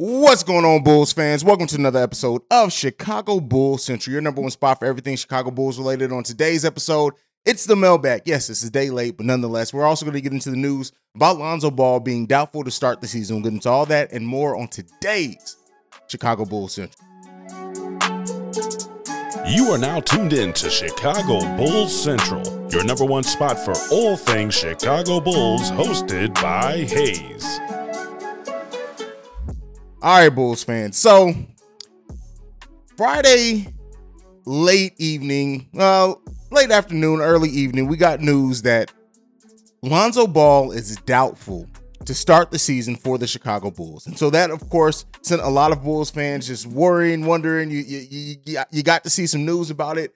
What's going on, Bulls fans? Welcome to another episode of Chicago Bulls Central, your number one spot for everything Chicago Bulls related. On today's episode, it's the mailbag. Yes, it's a day late, but nonetheless, we're also going to get into the news about Lonzo Ball being doubtful to start the season. We'll get into all that and more on today's Chicago Bulls Central. You are now tuned in to Chicago Bulls Central, your number one spot for all things Chicago Bulls, hosted by Hayes. All right, Bulls fans. So, Friday, late evening, well, late afternoon, early evening, we got news that Lonzo Ball is doubtful to start the season for the Chicago Bulls. And so that, of course, sent a lot of Bulls fans just worrying, wondering. You you you, you got to see some news about it.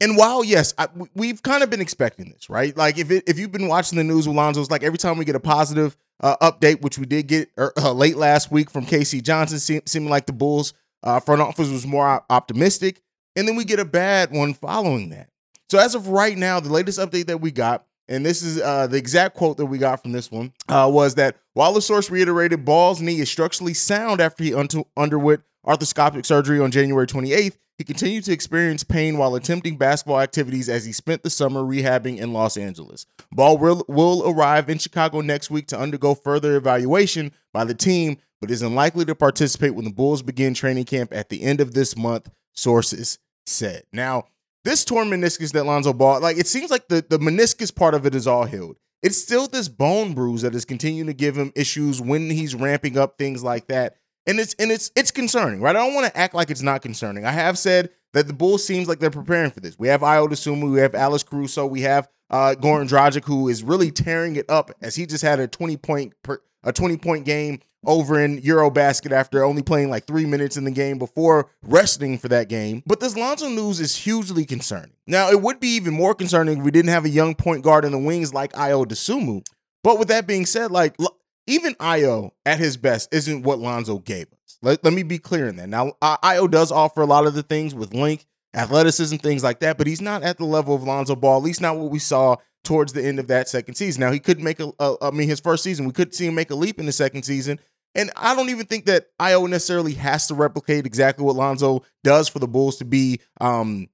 And while yes, I, we've kind of been expecting this, right? Like if it, if you've been watching the news with Lonzo's, like every time we get a positive uh, update, which we did get er, uh, late last week from K.C. Johnson, seem, seeming like the Bulls uh, front office was more optimistic, and then we get a bad one following that. So as of right now, the latest update that we got, and this is uh, the exact quote that we got from this one, uh, was that while the source reiterated Ball's knee is structurally sound after he un- underwent arthroscopic surgery on January 28th, he continued to experience pain while attempting basketball activities as he spent the summer rehabbing in Los Angeles. Ball will, will arrive in Chicago next week to undergo further evaluation by the team, but is unlikely to participate when the Bulls begin training camp at the end of this month, sources said. Now, this torn meniscus that Lonzo Ball, like it seems like the, the meniscus part of it is all healed. It's still this bone bruise that is continuing to give him issues when he's ramping up things like that and it's and it's it's concerning, right? I don't want to act like it's not concerning. I have said that the Bulls seems like they're preparing for this. We have Dosunmu, we have Alex Caruso, we have uh, Goran Dragic, who is really tearing it up as he just had a twenty point per, a twenty point game over in Eurobasket after only playing like three minutes in the game before resting for that game. But this Lonzo news is hugely concerning. Now, it would be even more concerning if we didn't have a young point guard in the wings like Dosunmu. But with that being said, like even Ayo at his best isn't what Lonzo gave us. Let, let me be clear in that. Now, Ayo does offer a lot of the things with link, athleticism, things like that, but he's not at the level of Lonzo Ball, at least not what we saw towards the end of that second season. Now, he could make a, a I mean, his first season, we could see him make a leap in the second season. And I don't even think that Ayo necessarily has to replicate exactly what Lonzo does for the Bulls to be um,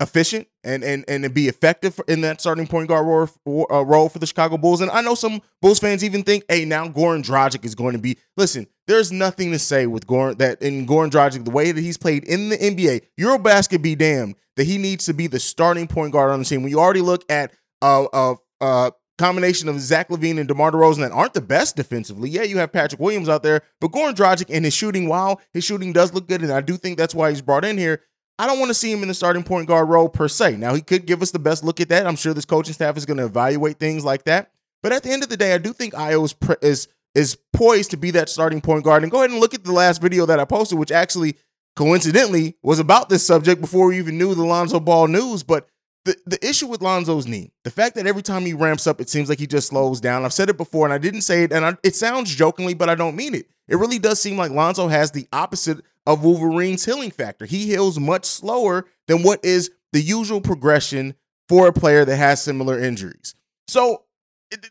efficient and and and be effective in that starting point guard role, uh, role for the Chicago Bulls. And I know some Bulls fans even think, hey, now Goran Dragic is going to be. Listen, there's nothing to say with Goran that in Goran Dragic, the way that he's played in the NBA, Eurobasket be damned that he needs to be the starting point guard on the team. When you already look at a, a, a combination of Zach LaVine and DeMar DeRozan that aren't the best defensively. Yeah, you have Patrick Williams out there, but Goran Dragic and his shooting, while his shooting does look good, and I do think that's why he's brought in here, I don't want to see him in the starting point guard role per se. Now, he could give us the best look at that. I'm sure this coaching staff is going to evaluate things like that. But at the end of the day, I do think Ayo is, is, is poised to be that starting point guard. And go ahead and look at the last video that I posted, which actually coincidentally was about this subject before we even knew the Lonzo Ball news. But the, the issue with Lonzo's knee, the fact that every time he ramps up, it seems like he just slows down. I've said it before and I didn't say it, and I, it sounds jokingly, but I don't mean it. It really does seem like Lonzo has the opposite of Wolverine's healing factor. He heals much slower than what is the usual progression for a player that has similar injuries. So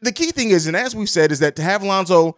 the key thing is, and as we've said, is that to have Lonzo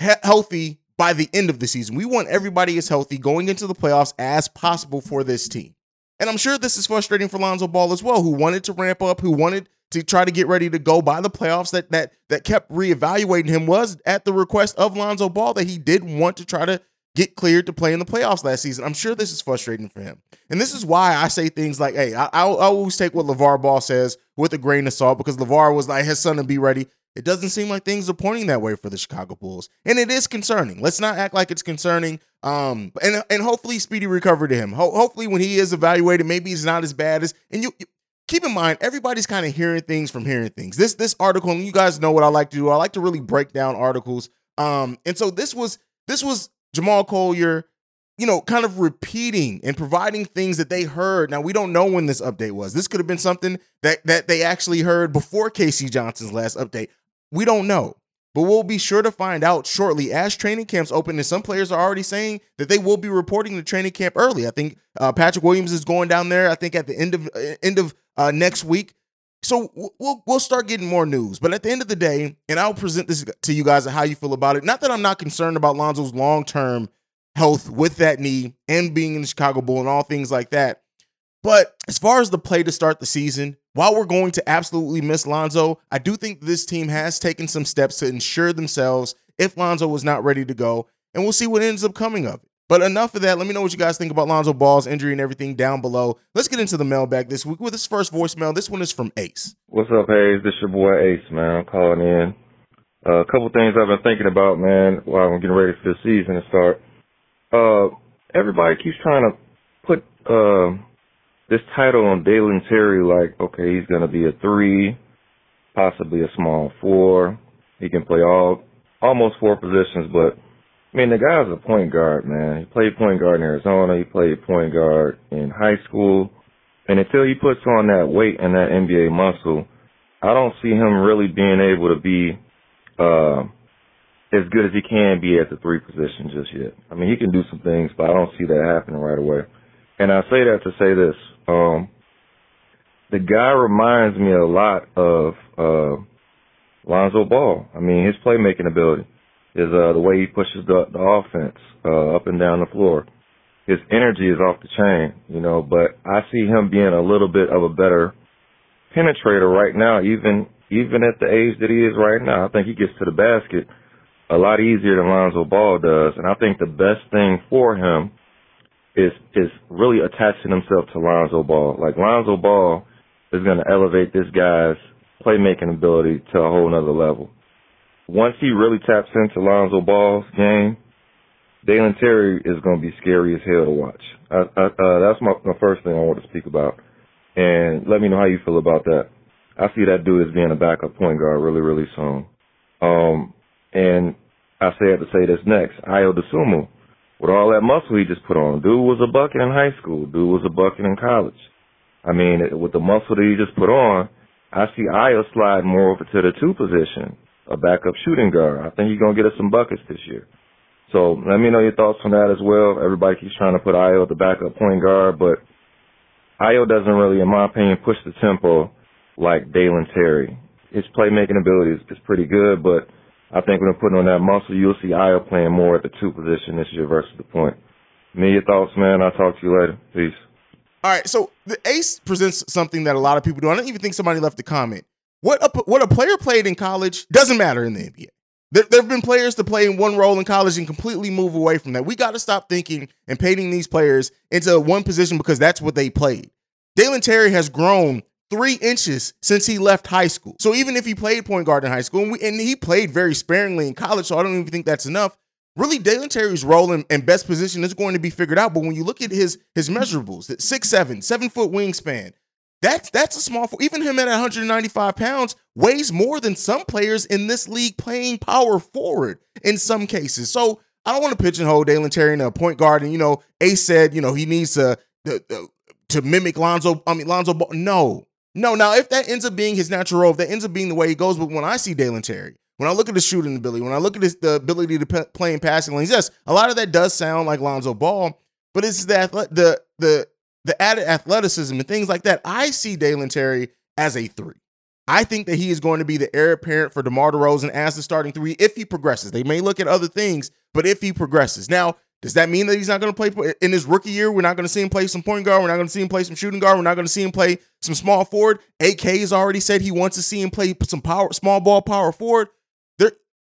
healthy by the end of the season, we want everybody as healthy going into the playoffs as possible for this team. And I'm sure this is frustrating for Lonzo Ball as well, who wanted to ramp up, who wanted to try to get ready to go by the playoffs. That that that kept reevaluating him was at the request of Lonzo Ball that he did want to try to get cleared to play in the playoffs last season. I'm sure this is frustrating for him. And this is why I say things like, hey, I, I, always take what LeVar Ball says with a grain of salt because LeVar was like his son to be ready. It doesn't seem like things are pointing that way for the Chicago Bulls. And it is concerning. Let's not act like it's concerning. Um, and and hopefully speedy recovery to him. Ho- hopefully when he is evaluated, maybe he's not as bad as and you, you keep in mind everybody's kind of hearing things from hearing things. This this article, and you guys know what I like to do. I like to really break down articles. Um, and so this was this was Jamal Collier, you know, kind of repeating and providing things that they heard. Now we don't know when this update was. This could have been something that that they actually heard before K.C. Johnson's last update. We don't know. But we'll be sure to find out shortly as training camps open. And some players are already saying that they will be reporting to training camp early. I think uh, Patrick Williams is going down there. I think at the end of uh, end of uh, next week. So we'll we'll start getting more news. But at the end of the day, and I'll present this to you guys and how you feel about it. Not that I'm not concerned about Lonzo's long term health with that knee and being in the Chicago Bull and all things like that. But as far as the play to start the season, while we're going to absolutely miss Lonzo, I do think this team has taken some steps to ensure themselves if Lonzo was not ready to go, and we'll see what ends up coming of it. But enough of that. Let me know what you guys think about Lonzo Ball's injury and everything down below. Let's get into the mailbag this week with this first voicemail. This one is from Ace. What's up, Hayes? This your boy Ace, man. I'm calling in. Uh, a couple things I've been thinking about, man, while I'm getting ready for the season to start. Uh, everybody keeps trying to put uh, this title on Dalen Terry, like, okay, he's gonna be a three, possibly a small four. He can play all almost four positions, but I mean, the guy's a point guard, man. He played point guard in Arizona. He played point guard in high school. And until he puts on that weight and that NBA muscle, I don't see him really being able to be uh, as good as he can be at the three position just yet. I mean, he can do some things, but I don't see that happening right away. And I say that to say this. Um, the guy reminds me a lot of uh, Lonzo Ball. I mean, his playmaking ability is uh, the way he pushes the, the offense uh, up and down the floor. His energy is off the chain, you know, but I see him being a little bit of a better penetrator right now, even even at the age that he is right now. I think he gets to the basket a lot easier than Lonzo Ball does, and I think the best thing for him is is really attaching himself to Lonzo Ball. Like Lonzo Ball is going to elevate this guy's playmaking ability to a whole nother level once he really taps into Lonzo Ball's game, Dalen Terry is going to be scary as hell to watch. I, I, uh, that's my, my first thing I want to speak about. And let me know how you feel about that. I see that dude as being a backup point guard really, really soon. Um, and I say have to say this next. Ayo Dosunmu, with all that muscle he just put on, dude was a bucket in high school. Dude was a bucket in college. I mean, with the muscle that he just put on, I see Ayo slide more over to the two position a backup shooting guard. I think he's gonna get us some buckets this year. So let me know your thoughts on that as well. Everybody keeps trying to put Ayo at the backup point guard, but Ayo doesn't really, in my opinion, push the tempo like Dalen Terry. His playmaking ability is, is pretty good, but I think when I'm putting on that muscle, you'll see Ayo playing more at the two position this year versus the point. Me, your thoughts, man. I'll talk to you later. Peace. All right, so the Ace presents something that a lot of people do. I don't even think somebody left a comment. What a, what a player played in college doesn't matter in the NBA. There, there have been players to play in one role in college and completely move away from that. We got to stop thinking and painting these players into one position because that's what they played. Dalen Terry has grown three inches since he left high school. So even if he played point guard in high school, and, we, and he played very sparingly in college, so I don't even think that's enough. Really, Dalen Terry's role and, and best position is going to be figured out. But when you look at his his measurables, six seven, seven foot wingspan, that's that's a small. Even him at 195 pounds weighs more than some players in this league playing power forward in some cases. So I don't want to pigeonhole Dalen Terry in a point guard. And you know, Ace said you know he needs to to, to mimic Lonzo. I mean Lonzo. No, no. Now if that ends up being his natural role, if that ends up being the way he goes, but when I see Dalen Terry, when I look at his shooting ability, when I look at his the ability to p- play in passing lanes, yes, a lot of that does sound like Lonzo Ball. But it's that the the the added athleticism and things like that, I see Dalen Terry as a three. I think that he is going to be the heir apparent for DeMar DeRozan as the starting three if he progresses. They may look at other things, but if he progresses. Now, does that mean that he's not going to play in his rookie year? We're not going to see him play some point guard. We're not going to see him play some shooting guard. We're not going to see him play some small forward. AK has already said he wants to see him play some power, small ball power forward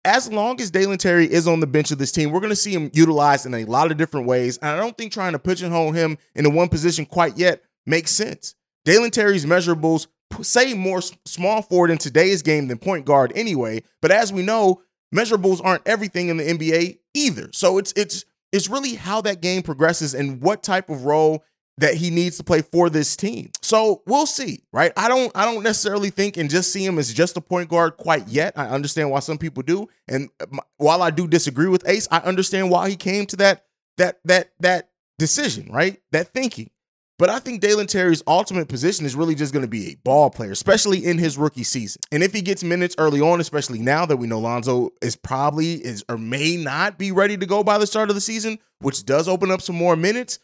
as long as Dalen Terry is on the bench of this team, we're going to see him utilized in a lot of different ways. And I don't think trying to pigeonhole him into one position quite yet makes sense. Dalen Terry's measurables say more small forward in today's game than point guard anyway. But as we know, measurables aren't everything in the NBA either. So it's it's it's really how that game progresses and what type of role that he needs to play for this team. So we'll see, right? I don't I don't necessarily think and just see him as just a point guard quite yet. I understand why some people do, and while I do disagree with Ace, I understand why he came to that that that that decision, right? That thinking. But I think Dalen Terry's ultimate position is really just going to be a ball player, especially in his rookie season. And if he gets minutes early on, especially now that we know Lonzo is probably is or may not be ready to go by the start of the season, which does open up some more minutes,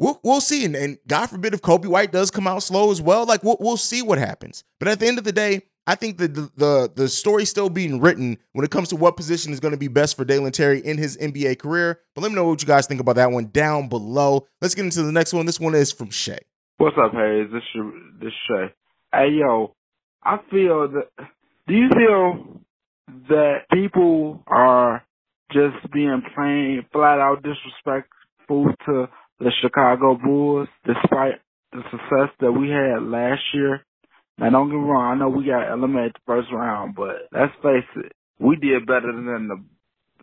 We'll, we'll see. And, and God forbid if Coby White does come out slow as well, like we'll, we'll see what happens. But at the end of the day, I think the, the the story's still being written when it comes to what position is going to be best for Dalen Terry in his NBA career. But let me know what you guys think about that one down below. Let's get into the next one. This one is from Shay. What's up, Hayes? This this Shay. Hey yo, I feel that. Do you feel that people are just being plain, flat out disrespectful to the Chicago Bulls, despite the success that we had last year? Now, don't get me wrong. I know we got eliminated the first round, but let's face it, we did better than the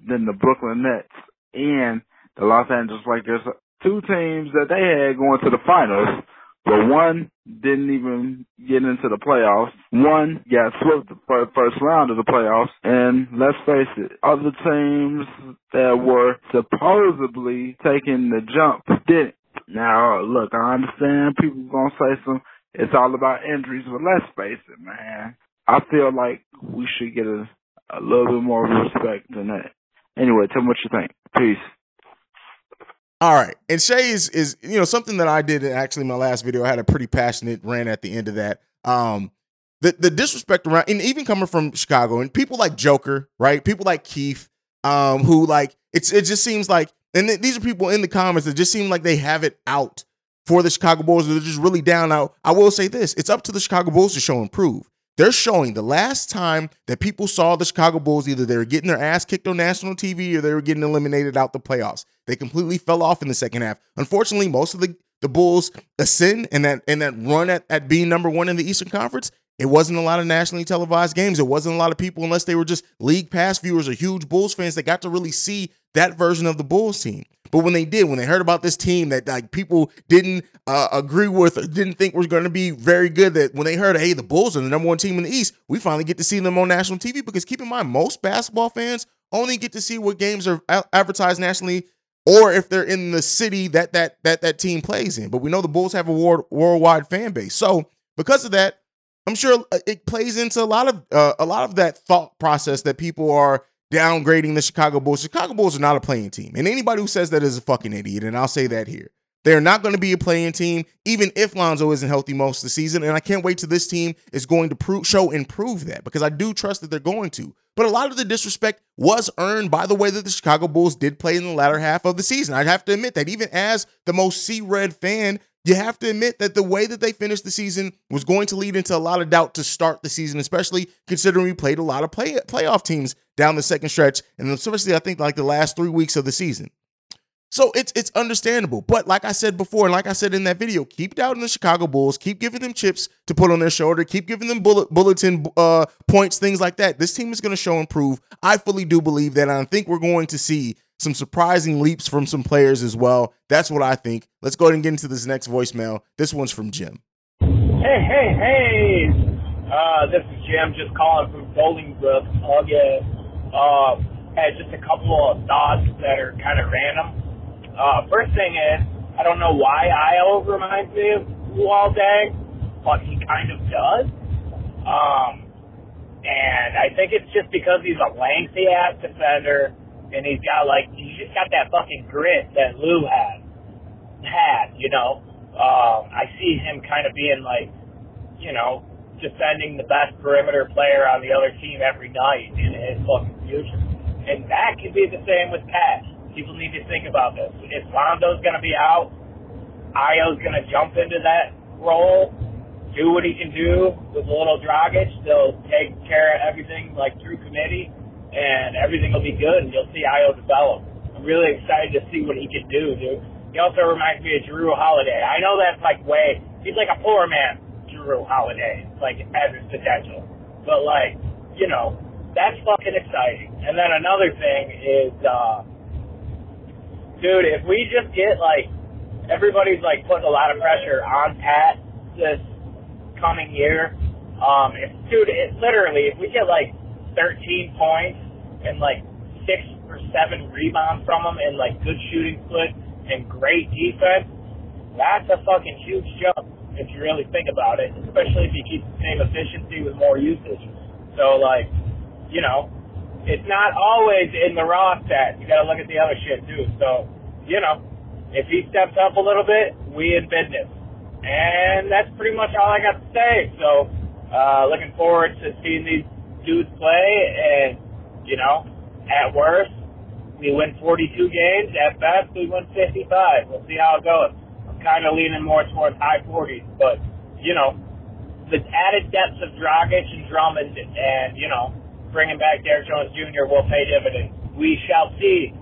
than the Brooklyn Nets and the Los Angeles Lakers. Two teams that they had going to the finals, but one didn't even get into the playoffs. One got swept the first round of the playoffs, and let's face it, other teams that were supposedly taking the jump didn't. Now, look, I understand people gonna say some it's all about injuries. But let's face it, man. I feel like we should get a, a little bit more respect than that. Anyway, tell me what you think. Peace. All right. And Shay is is you know something that I did in actually my last video. I had a pretty passionate rant at the end of that. Um the the disrespect around and even coming from Chicago and people like Joker, right? People like Keith, um, who like it's it just seems like and th- these are people in the comments that just seem like they have it out for the Chicago Bulls. They're just really down out. I will say this it's up to the Chicago Bulls to show and prove. They're showing the last time that people saw the Chicago Bulls, either they were getting their ass kicked on national TV or they were getting eliminated out the playoffs. They completely fell off in the second half. Unfortunately, most of the, the Bulls ascend and that and that run at, at being number one in the Eastern Conference. It wasn't a lot of nationally televised games. It wasn't a lot of people, unless they were just league pass viewers or huge Bulls fans, that got to really see that version of the Bulls team. But when they did, when they heard about this team that like people didn't uh, agree with, or didn't think was going to be very good, that when they heard, hey, the Bulls are the number one team in the East, we finally get to see them on national TV. Because keep in mind, most basketball fans only get to see what games are advertised nationally, or if they're in the city that that that that team plays in. But we know the Bulls have a world, worldwide fan base, so because of that, I'm sure uh, it plays into a lot of uh, a lot of that thought process that people are downgrading the Chicago Bulls. Chicago Bulls are not a playing team. And anybody who says that is a fucking idiot. And I'll say that here. They're not going to be a playing team, even if Lonzo isn't healthy most of the season. And I can't wait till this team is going to show and prove that because I do trust that they're going to. But a lot of the disrespect was earned by the way that the Chicago Bulls did play in the latter half of the season. I'd have to admit that even as the most C red fan, you have to admit that the way that they finished the season was going to lead into a lot of doubt to start the season, especially considering we played a lot of play, playoff teams down the second stretch, and especially I think like the last three weeks of the season. So it's it's understandable. But like I said before, and like I said in that video, keep doubting the Chicago Bulls, keep giving them chips to put on their shoulder, keep giving them bullet, bulletin uh, points, things like that. This team is going to show and prove. I fully do believe that. And I think we're going to see some surprising leaps from some players as well. That's what I think. Let's go ahead and get into this next voicemail. This one's from Jim. Hey, hey, hey. Uh, this is Jim just calling from Bolingbrook again. Uh, had just a couple of thoughts that are kind of random. Uh, first thing is, I don't know why Ayo reminds me of Deng, but he kind of does. Um, and I think it's just because he's a lengthy ass defender and he's got like he's just got that fucking grit that Lou had had, you know. Um, I see him kind of being like, you know, defending the best perimeter player on the other team every night in his fucking future. And that could be the same with Pat. People need to think about this. If Lonzo's gonna be out, Ayo's gonna jump into that role, do what he can do with a little Dragic. They'll take care of everything like through committee and everything will be good, and you'll see Ayo develop. I'm really excited to see what he can do, dude. He also reminds me of Jrue Holiday. I know that's like way, he's like a poor man, Jrue Holiday, like as his potential. But like, you know, that's fucking exciting. And then another thing is, uh, dude, if we just get like, everybody's like putting a lot of pressure on Pat this coming year. Um, if, dude, it literally, if we get like 13 points and like six or seven rebounds from him and like good shooting split and great defense, that's a fucking huge jump if you really think about it, especially if you keep the same efficiency with more usage. So like, you know, it's not always in the raw stats. You got to look at the other shit too. So, you know, if he steps up a little bit, we in business. And that's pretty much all I got to say. So, Uh, looking forward to seeing these dudes play, and you know, at worst, we win 42 games. At best, we win 55. We'll see how it goes. I'm kind of leaning more towards high 40s, but you know, the added depths of Dragic and Drummond, and you know, bringing back Derrick Jones Jr. will pay dividends. We shall see.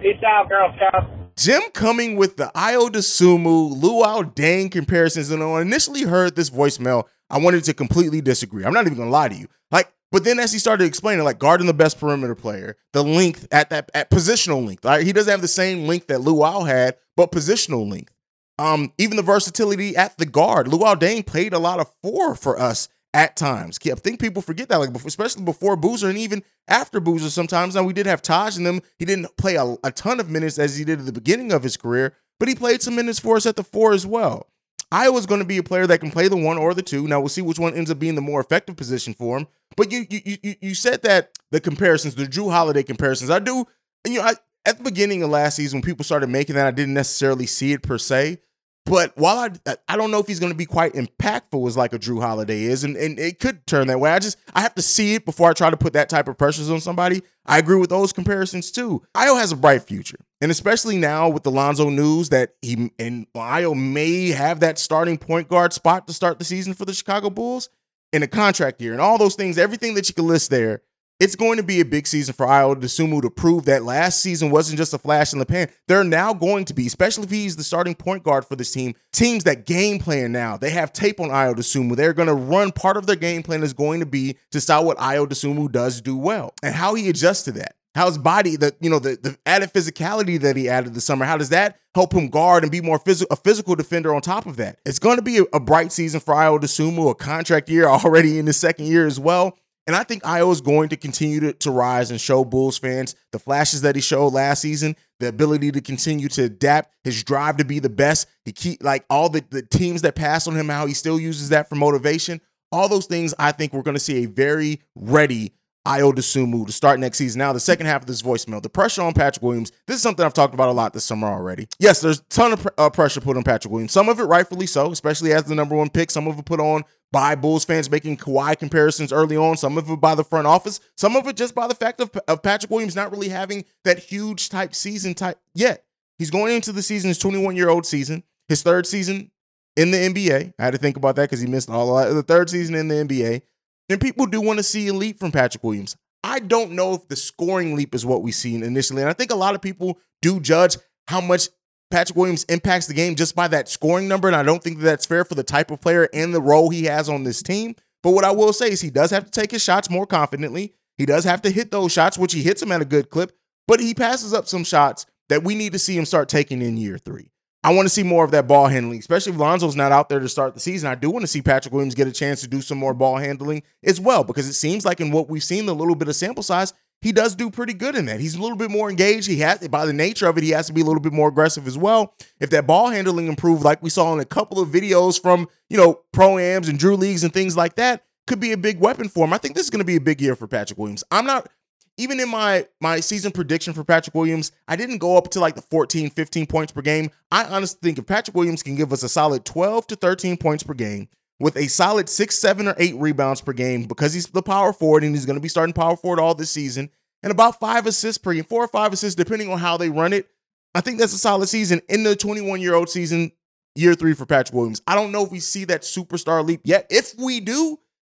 Peace out, Girl Scouts. Jim coming with the Ayo Dosunmu, Luol Deng comparisons, and when I initially heard this voicemail, I wanted to completely disagree. I'm not even gonna lie to you. Like, but then as he started explaining, like guarding the best perimeter player, the length at that at positional length, right? He doesn't have the same length that Luol had, but positional length. Um, even the versatility at the guard. Luol Deng played a lot of four for us at times. I think people forget that, like especially before Boozer and even after Boozer. Sometimes now we did have Taj in them. He didn't play a, a ton of minutes as he did at the beginning of his career, but he played some minutes for us at the four as well. Ayo's going to be a player that can play the one or the two. Now we'll see which one ends up being the more effective position for him. But you you you you said that the comparisons, the Jrue Holiday comparisons, I do. You know, I, at the beginning of last season, when people started making that, I didn't necessarily see it per se. But while I I don't know if he's going to be quite impactful as like a Jrue Holiday is, and, and it could turn that way. I just I have to see it before I try to put that type of pressures on somebody. I agree with those comparisons too. Ayo has a bright future, and especially now with the Lonzo news that he and Ayo may have that starting point guard spot to start the season for the Chicago Bulls in a contract year, and all those things, everything that you can list there it's going to be a big season for Ayo Dosunmu to prove that last season wasn't just a flash in the pan. They're now going to be, especially if he's the starting point guard for this team, teams that game plan now. They have tape on Ayo Dosunmu. They're going to run part of their game plan is going to be to start what Ayo Dosunmu does do well and how he adjusts to that. How his body, the you know, the, the added physicality that he added this summer, how does that help him guard and be more physical, a physical defender on top of that? It's going to be a, a bright season for Ayo Dosunmu, a contract year already in the second year as well. And I think Ayo is going to continue to, to rise and show Bulls fans the flashes that he showed last season, the ability to continue to adapt, his drive to be the best. He keep like all the, the teams that pass on him, how he still uses that for motivation. All those things, I think we're going to see a very ready Ayo Dosunmu to start next season. Now, the second half of this voicemail, the pressure on Patrick Williams. This is something I've talked about a lot this summer already. Yes, there's a ton of uh, pressure put on Patrick Williams. Some of it rightfully so, especially as the number one pick. Some of it put on by Bulls fans making Kawhi comparisons early on. Some of it by the front office. Some of it just by the fact of, of Patrick Williams not really having that huge type season type yet. He's going into the season, his 21 year old season, his third season in the NBA. I had to think about that because he missed all the third season in the NBA. And people do want to see a leap from Patrick Williams. I don't know if the scoring leap is what we see initially. And I think a lot of people do judge how much Patrick Williams impacts the game just by that scoring number. And I don't think that that's fair for the type of player and the role he has on this team. But what I will say is he does have to take his shots more confidently. He does have to hit those shots, which he hits them at a good clip, but he passes up some shots that we need to see him start taking in year three. I want to see more of that ball handling, especially if Lonzo's not out there to start the season. I do want to see Patrick Williams get a chance to do some more ball handling as well, because it seems like in what we've seen, the little bit of sample size, he does do pretty good in that. He's a little bit more engaged. He has, by the nature of it, he has to be a little bit more aggressive as well. If that ball handling improved, like we saw in a couple of videos from, you know, pro-ams and Drew leagues and things like that, could be a big weapon for him. I think this is going to be a big year for Patrick Williams. I'm not even in my my season prediction for Patrick Williams, I didn't go up to like the 14, 15 points per game. I honestly think if Patrick Williams can give us a solid 12 to 13 points per game with a solid six, seven, or eight rebounds per game because he's the power forward and he's going to be starting power forward all this season, and about five assists per game, four or five assists, depending on how they run it. I think that's a solid season in the 21 year old season, year three for Patrick Williams. I don't know if we see that superstar leap yet. If we do,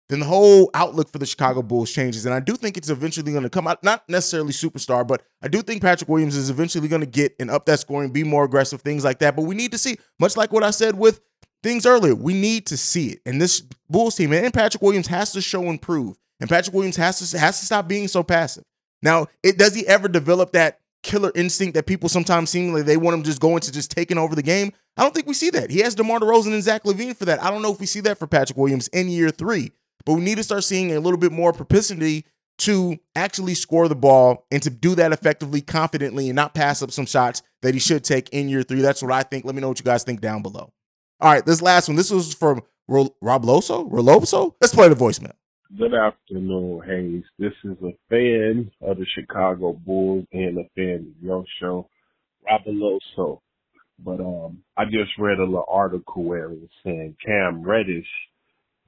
then the whole outlook for the Chicago Bulls changes. And I do think it's eventually going to come out, not necessarily superstar, but I do think Patrick Williams is eventually going to get and up that scoring, be more aggressive, things like that. But we need to see, much like what I said with things earlier, we need to see it. And this Bulls team and Patrick Williams has to show and prove. And Patrick Williams has to has to stop being so passive. Now, it does he ever develop that killer instinct that people sometimes seem like they want him just going to just taking over the game? I don't think we see that. He has DeMar DeRozan and Zach LaVine for that. I don't know if we see that for Patrick Williams in year three. But we need to start seeing a little bit more propensity to actually score the ball and to do that effectively, confidently, and not pass up some shots that he should take in year three. That's what I think. Let me know what you guys think down below. All right, this last one. This was from Rob Loso. Roloso. Let's play the voicemail. Good afternoon, Hayes. This is a fan of the Chicago Bulls and a fan of your show, Rob Loso. But um, I just read a little article where it was saying Cam Reddish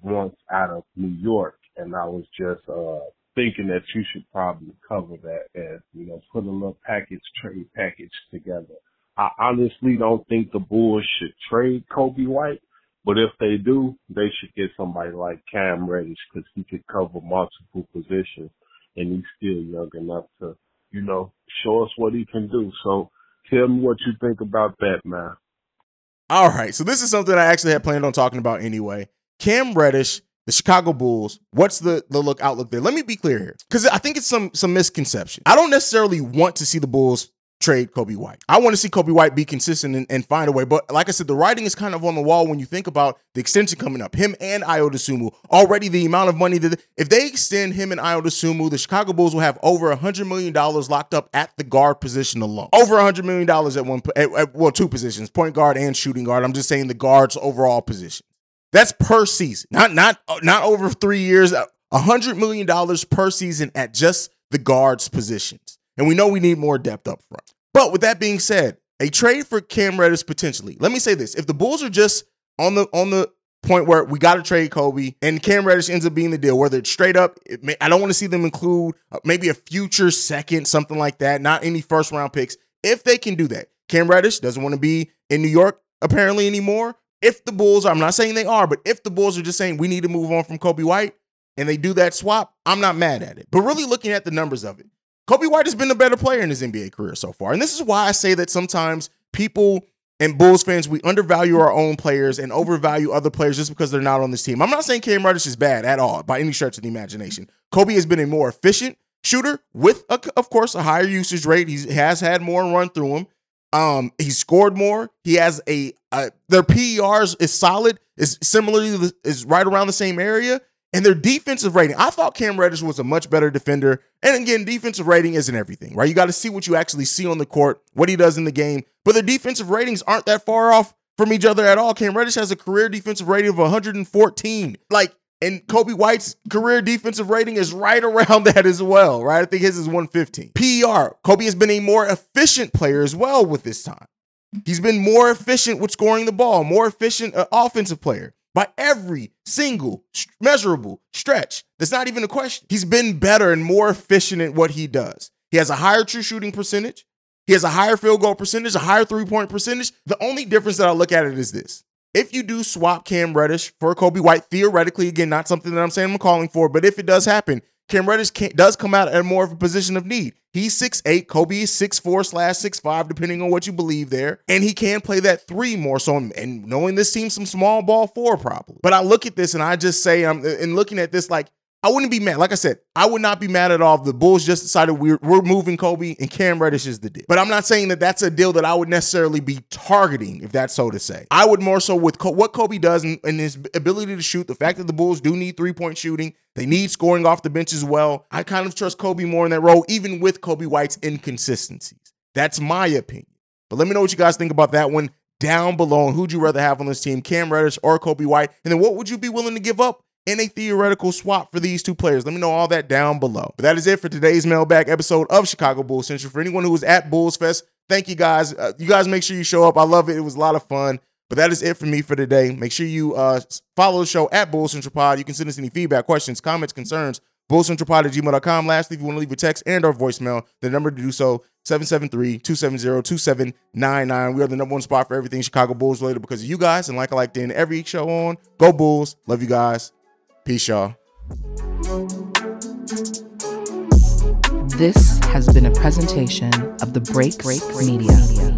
once out of New York, and I was just uh thinking that you should probably cover that and you know put a little package trade package together. I honestly don't think the Bulls should trade Coby White, but if they do, they should get somebody like Cam Reddish because he could cover multiple positions and he's still young enough to, you know, show us what he can do. So tell me what you think about that, man. All right. So this is something I actually had planned on talking about anyway. Cam Reddish, the Chicago Bulls. What's the the look outlook there? Let me be clear here, because I think it's some some misconception. I don't necessarily want to see the Bulls trade Coby White. I want to see Coby White be consistent and, and, find a way. But like I said, the writing is kind of on the wall when you think about the extension coming up. Him and Ayo Dosunmu. Already the amount of money that if they extend him and Ayo Dosunmu, the Chicago Bulls will have over a hundred million dollars locked up at the guard position alone. Over a hundred million dollars at one at, at, well, two positions, point guard and shooting guard. I'm just saying the guards overall position. That's per season. Not not not over three years. Hundred million dollars per season at just the guards positions. And we know we need more depth up front. But with that being said, a trade for Cam Reddish potentially. Let me say this: if the Bulls are just on the on the point where we got to trade Coby and Cam Reddish ends up being the deal, whether it's straight up, it may, I don't want to see them include uh, maybe a future second, something like that, not any first round picks. If they can do that, Cam Reddish doesn't want to be in New York apparently anymore. If the Bulls, are, I'm not saying they are, but if the Bulls are just saying we need to move on from Coby White and they do that swap, I'm not mad at it. But really looking at the numbers of it, Coby White has been a better player in his NBA career so far. And this is why I say that sometimes people and Bulls fans, we undervalue our own players and overvalue other players just because they're not on this team. I'm not saying Cam Reddish is bad at all by any stretch of the imagination. Coby has been a more efficient shooter with, a, of course, a higher usage rate. He has had more run through him. Um, he scored more. He has a, their PERs is solid. Is similarly is right around the same area and their defensive rating. I thought Cam Reddish was a much better defender. And again, defensive rating isn't everything, right? You got to see what you actually see on the court, what he does in the game. But their defensive ratings aren't that far off from each other at all. Cam Reddish has a career defensive rating of 114. Like, and Coby White's career defensive rating is right around that as well, right? I think his is 115. PER, Coby has been a more efficient player as well with this time. He's been more efficient with scoring the ball, more efficient uh, offensive player by every single measurable stretch. That's not even a question. He's been better and more efficient at what he does. He has a higher true shooting percentage. He has a higher field goal percentage, a higher three point percentage. The only difference that I look at it is this. If you do swap Cam Reddish for Coby White, theoretically, again, not something that I'm saying I'm calling for, but if it does happen, Cam Reddish does come out at more of a position of need. He's 6'8. Coby is 6'4 slash 6'5, depending on what you believe there. And he can play that three more so. And knowing this team, some small ball four probably. But I look at this and I just say, I'm and looking at this like, I wouldn't be mad. Like I said, I would not be mad at all if the Bulls just decided we're, we're moving Coby and Cam Reddish is the deal. But I'm not saying that that's a deal that I would necessarily be targeting, if that's so to say. I would more so with Co- what Coby does and, and, his ability to shoot, the fact that the Bulls do need three point shooting, they need scoring off the bench as well. I kind of trust Coby more in that role, even with Coby White's inconsistencies. That's my opinion. But let me know what you guys think about that one down below. And who'd you rather have on this team, Cam Reddish or Coby White? And then what would you be willing to give up in a theoretical swap for these two players. Let me know all that down below. But that is it for today's mailbag episode of Chicago Bulls Central. For anyone who was at Bulls Fest, thank you guys. Uh, you guys make sure you show up. I love it. It was a lot of fun. But that is it for me for today. Make sure you uh, follow the show at Bulls Central Pod. You can send us any feedback, questions, comments, concerns. BullsCentralPod at gmail.com. Lastly, if you want to leave a text and or voicemail, the number to do so, 773-270-2799. We are the number one spot for everything Chicago Bulls related because of you guys. And like I like end every show on, go Bulls. Love you guys. Peace, y'all. This has been a presentation of the Break Break Media.